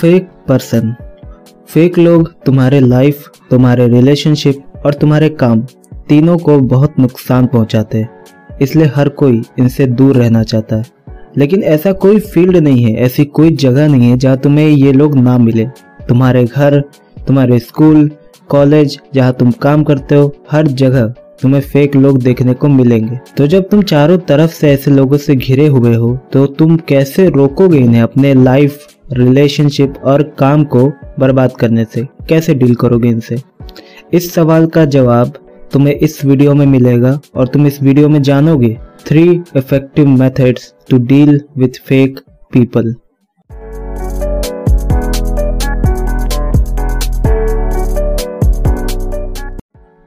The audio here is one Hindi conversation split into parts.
फेक पर्सन फेक लोग तुम्हारे लाइफ तुम्हारे रिलेशनशिप और तुम्हारे काम तीनों को बहुत नुकसान पहुंचाते हैं। इसलिए हर कोई इनसे दूर रहना चाहता है। लेकिन ऐसा कोई फ़ील्ड नहीं है, ऐसी कोई जगह नहीं है जहाँ तुम्हें ये लोग ना मिले। तुम्हारे घर, तुम्हारे स्कूल कॉलेज जहाँ तुम काम करते हो, हर जगह तुम्हें फेक लोग देखने को मिलेंगे। तो जब तुम चारों तरफ़ से ऐसे लोगों से घिरे हुए हो तो तुम कैसे रोकोगे इन्हें अपने लाइफ रिलेशनशिप और काम को बर्बाद करने से? कैसे डील करोगे इनसे? इस सवाल का जवाब तुम्हें इस वीडियो में मिलेगा और तुम इस वीडियो में जानोगे three effective methods to deal with fake people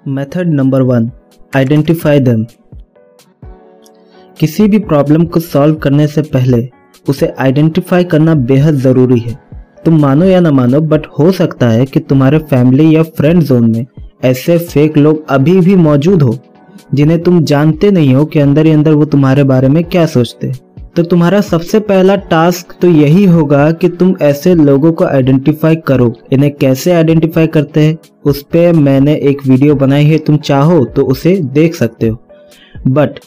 method number one identify them किसी भी प्रॉब्लम को सॉल्व करने से पहले उसे आइडेंटिफाई करना बेहद ज़रूरी है। तुम मानो या ना मानो बट हो सकता है कि तुम्हारे फैमिली या फ्रेंड जोन में ऐसे फेक लोग अभी भी मौजूद हो, जिन्हें तुम जानते नहीं हो कि अंदर ही अंदर वो तुम्हारे बारे में क्या सोचते हैं। तो तुम्हारा सबसे पहला टास्क तो यही होगा कि तुम ऐसे लोगों को आइडेंटिफाई करो। इन्हें कैसे आइडेंटिफाई करते हैं? उस पर मैंने एक वीडियो बनाई है, तुम चाहो तो उसे देख सकते हो। बट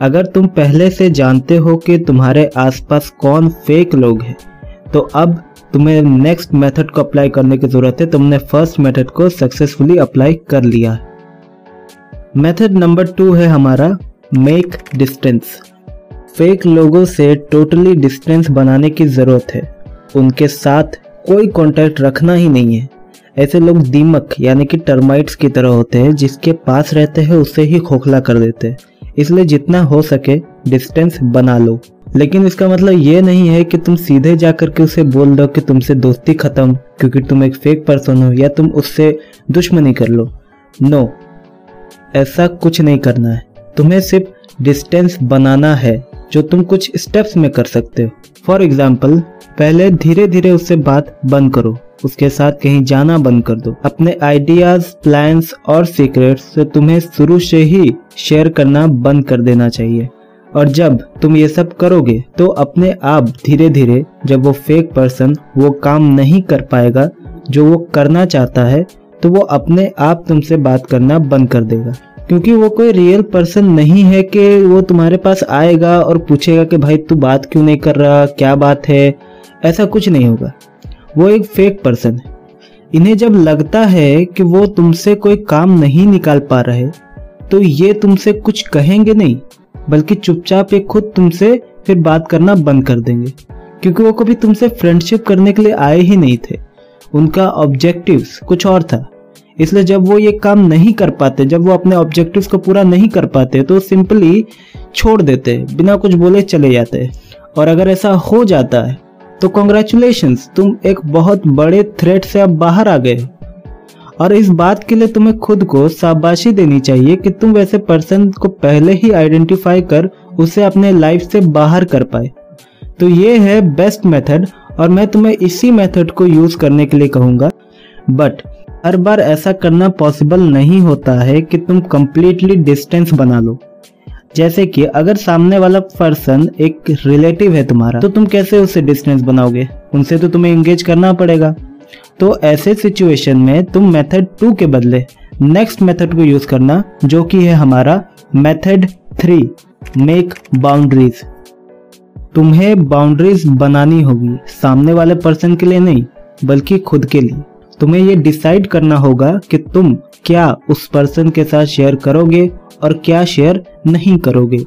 अगर तुम पहले से जानते हो कि तुम्हारे आसपास कौन फेक लोग हैं तो अब तुम्हें नेक्स्ट मेथड को अप्लाई करने की ज़रूरत है। तुमने फ़र्स्ट मेथड को सक्सेसफुली अप्लाई कर लिया मेथड नंबर टू है हमारा मेक डिस्टेंस फेक लोगों से टोटली डिस्टेंस बनाने की ज़रूरत है। उनके साथ कोई कांटेक्ट रखना ही नहीं है। ऐसे लोग दीमक यानी कि टर्माइट्स की तरह होते हैं जिसके पास रहते हैं उसे ही खोखला कर देते हैं। इसलिए जितना हो सके डिस्टेंस बना लो। लेकिन इसका मतलब ये नहीं है कि तुम सीधे जाकर के उसे बोल दो कि तुमसे दोस्ती खत्म क्योंकि तुम एक फेक पर्सन हो या तुम उससे दुश्मनी कर लो। नो no, ऐसा कुछ नहीं करना है। तुम्हें सिर्फ़ डिस्टेंस बनाना है। जो तुम कुछ स्टेप्स में कर सकते हो। फॉर एग्ज़ाम्पल पहले धीरे धीरे उससे बात बंद करो। उसके साथ कहीं जाना बंद कर दो। अपने आइडियाज़ प्लान्स और सीक्रेट्स से तुम्हें शुरू से ही शेयर करना बंद कर देना चाहिए। और जब तुम ये सब करोगे तो अपने आप धीरे धीरे जब वो फेक पर्सन वो काम नहीं कर पाएगा, जो वो करना चाहता है तो वो अपने आप तुमसे बात करना बंद कर देगा। क्योंकि वो कोई रियल पर्सन नहीं है कि वो तुम्हारे पास आएगा और पूछेगा कि भाई तू बात क्यों नहीं कर रहा, क्या बात है? ऐसा कुछ नहीं होगा। वो एक फेक पर्सन है। इन्हें जब लगता है कि वो तुमसे कोई काम नहीं निकाल पा रहे तो ये तुमसे कुछ कहेंगे नहीं, बल्कि चुपचाप ये खुद तुमसे फिर बात करना बंद कर देंगे, क्योंकि वो कभी तुमसे फ्रेंडशिप करने के लिए आए ही नहीं थे। उनका ऑब्जेक्टिव्स कुछ और था। इसलिए जब वो ये काम नहीं कर पाते, जब वो अपने ऑब्जेक्टिव्स को पूरा नहीं कर पाते तो सिंपली छोड़ देते, बिना कुछ बोले चले जाते। और अगर ऐसा हो जाता है तो कॉन्ग्रेचुलेशन तुम एक बहुत बड़े थ्रेट से अब बाहर आ गए। और इस बात के लिए तुम्हें खुद को शाबाशी देनी चाहिए कि तुम वैसे पर्सन को पहले ही आइडेंटिफाई कर, उसे अपने लाइफ से बाहर कर पाए। तो ये है बेस्ट मेथड और मैं तुम्हें इसी मेथड को यूज़ करने के लिए कहूँगा। बट हर बार ऐसा करना पॉसिबल नहीं होता है कि तुम कंप्लीटली डिस्टेंस बना लो। जैसे कि अगर सामने वाला पर्सन एक रिलेटिव है तुम्हारा तो तुम कैसे उससे डिस्टेंस बनाओगे? उनसे तो तुम्हें एंगेज करना पड़ेगा। तो ऐसे सिचुएशन में तुम मेथड टू के बदले नेक्स्ट मेथड को यूज़ करना, जो कि है हमारा मेथड थ्री मेक बाउंड्रीज तुम्हें बाउंड्रीज बनानी होगी, सामने वाले पर्सन के लिए नहीं, बल्कि खुद के लिए। तुम्हें ये डिसाइड करना होगा कि तुम क्या उस पर्सन के साथ शेयर करोगे और क्या शेयर नहीं करोगे।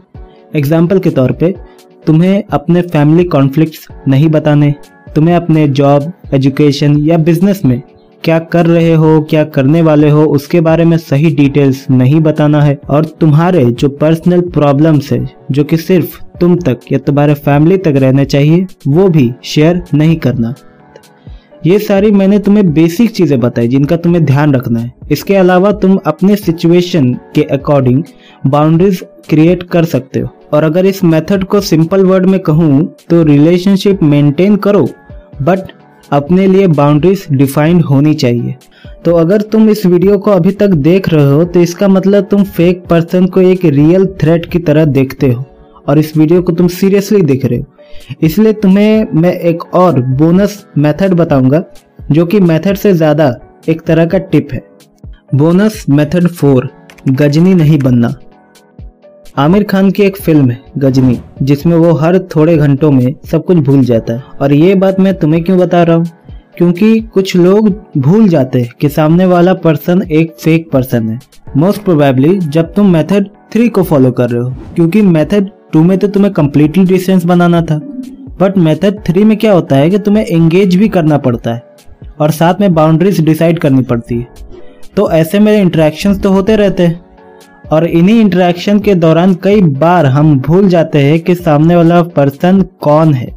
एग्ज़ाम्पल के तौर पे, तुम्हें अपने फैमिली कॉन्फ्लिक्ट्स नहीं बताने, तुम्हें अपने जॉब एजुकेशन या बिज़नेस में क्या कर रहे हो, क्या करने वाले हो, उसके बारे में सही डिटेल्स नहीं बताना है। और तुम्हारे जो पर्सनल प्रॉब्लम्स है, जो कि सिर्फ़ तुम तक या तुम्हारे फैमिली तक रहने चाहिए, वो भी शेयर नहीं करना। ये सारी मैंने तुम्हें बेसिक चीज़ें बताई जिनका तुम्हें ध्यान रखना है। इसके अलावा तुम अपने सिचुएशन के अकॉर्डिंग बाउंड्रीज क्रिएट कर सकते हो। और अगर इस मेथड को सिंपल वर्ड में कहूँ तो रिलेशनशिप मेंटेन करो बट अपने लिए बाउंड्रीज डिफाइंड होनी चाहिए। तो अगर तुम इस वीडियो को अभी तक देख रहे हो तो इसका मतलब तुम फेक पर्सन को एक रियल थ्रेट की तरह देखते हो। और इस वीडियो को तुम सीरियसली देख रहे हो। इसलिए तुम्हें मैं एक और बोनस मेथड बताऊँगा, जो कि मेथड से ज़्यादा एक तरह का टिप है। बोनस मेथड फोर गजनी नहीं बनना। आमिर खान की एक फ़िल्म है, गजनी, जिसमें वो हर थोड़े घंटों में सब कुछ भूल जाता है। और ये बात मैं तुम्हें क्यों बता रहा हूँ? क्योंकि कुछ लोग भूल जाते हैं कि सामने वाला पर्सन एक फेक पर्सन है। मोस्ट प्रोबेबली जब तुम मेथड थ्री को फॉलो कर रहे हो, क्योंकि मेथड टू में तो तुम्हें कम्प्लीटली डिस्टेंस बनाना था। बट मेथड थ्री में क्या होता है कि तुम्हें एंगेज भी करना पड़ता है और साथ में बाउंड्रीज डिसाइड करनी पड़ती है। तो ऐसे में इंटरेक्शन तो होते रहते हैं। और इन्हीं इंटरेक्शन के दौरान कई बार हम भूल जाते हैं कि सामने वाला पर्सन कौन है।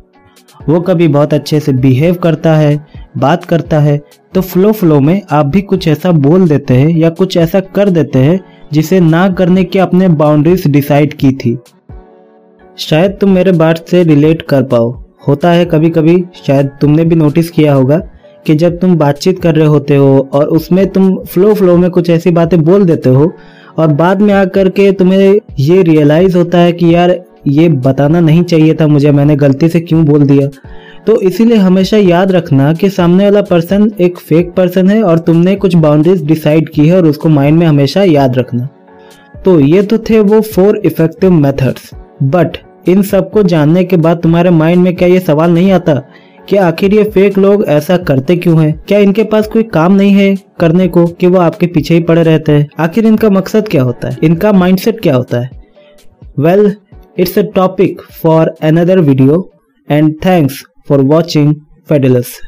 वो कभी बहुत अच्छे से बिहेव करता है, बात करता है तो फ्लो फ्लो में आप भी कुछ ऐसा बोल देते हैं या कुछ ऐसा कर देते हैं जिसे ना करने की आपने बाउंड्रीज डिसाइड की थी। शायद तुम मेरे बात से रिलेट कर पाओ। होता है कभी कभी शायद तुमने भी नोटिस किया होगा कि जब तुम बातचीत कर रहे होते हो और उसमें तुम फ्लो फ्लो में कुछ ऐसी बातें बोल देते हो और बाद में आकर के तुम्हें ये रियलाइज़ होता है कि यार, ये बताना नहीं चाहिए था मुझे, मैंने गलती से क्यों बोल दिया? तो इसीलिए हमेशा याद रखना कि सामने वाला पर्सन एक फेक पर्सन है और तुमने कुछ बाउंड्रीज डिसाइड की है और उसको माइंड में हमेशा याद रखना। तो ये तो थे वो फोर इफ़ेक्टिव मेथड्स बट इन सबको जानने के बाद तुम्हारे माइंड में क्या ये सवाल नहीं आता कि आखिर ये फेक लोग ऐसा करते क्यों हैं? क्या इनके पास कोई काम नहीं है करने को कि वो आपके पीछे ही पड़े रहते हैं? आखिर इनका मकसद क्या होता है? इनका माइंडसेट क्या होता है? Well it's a topic for another video and thanks for watching फेडलस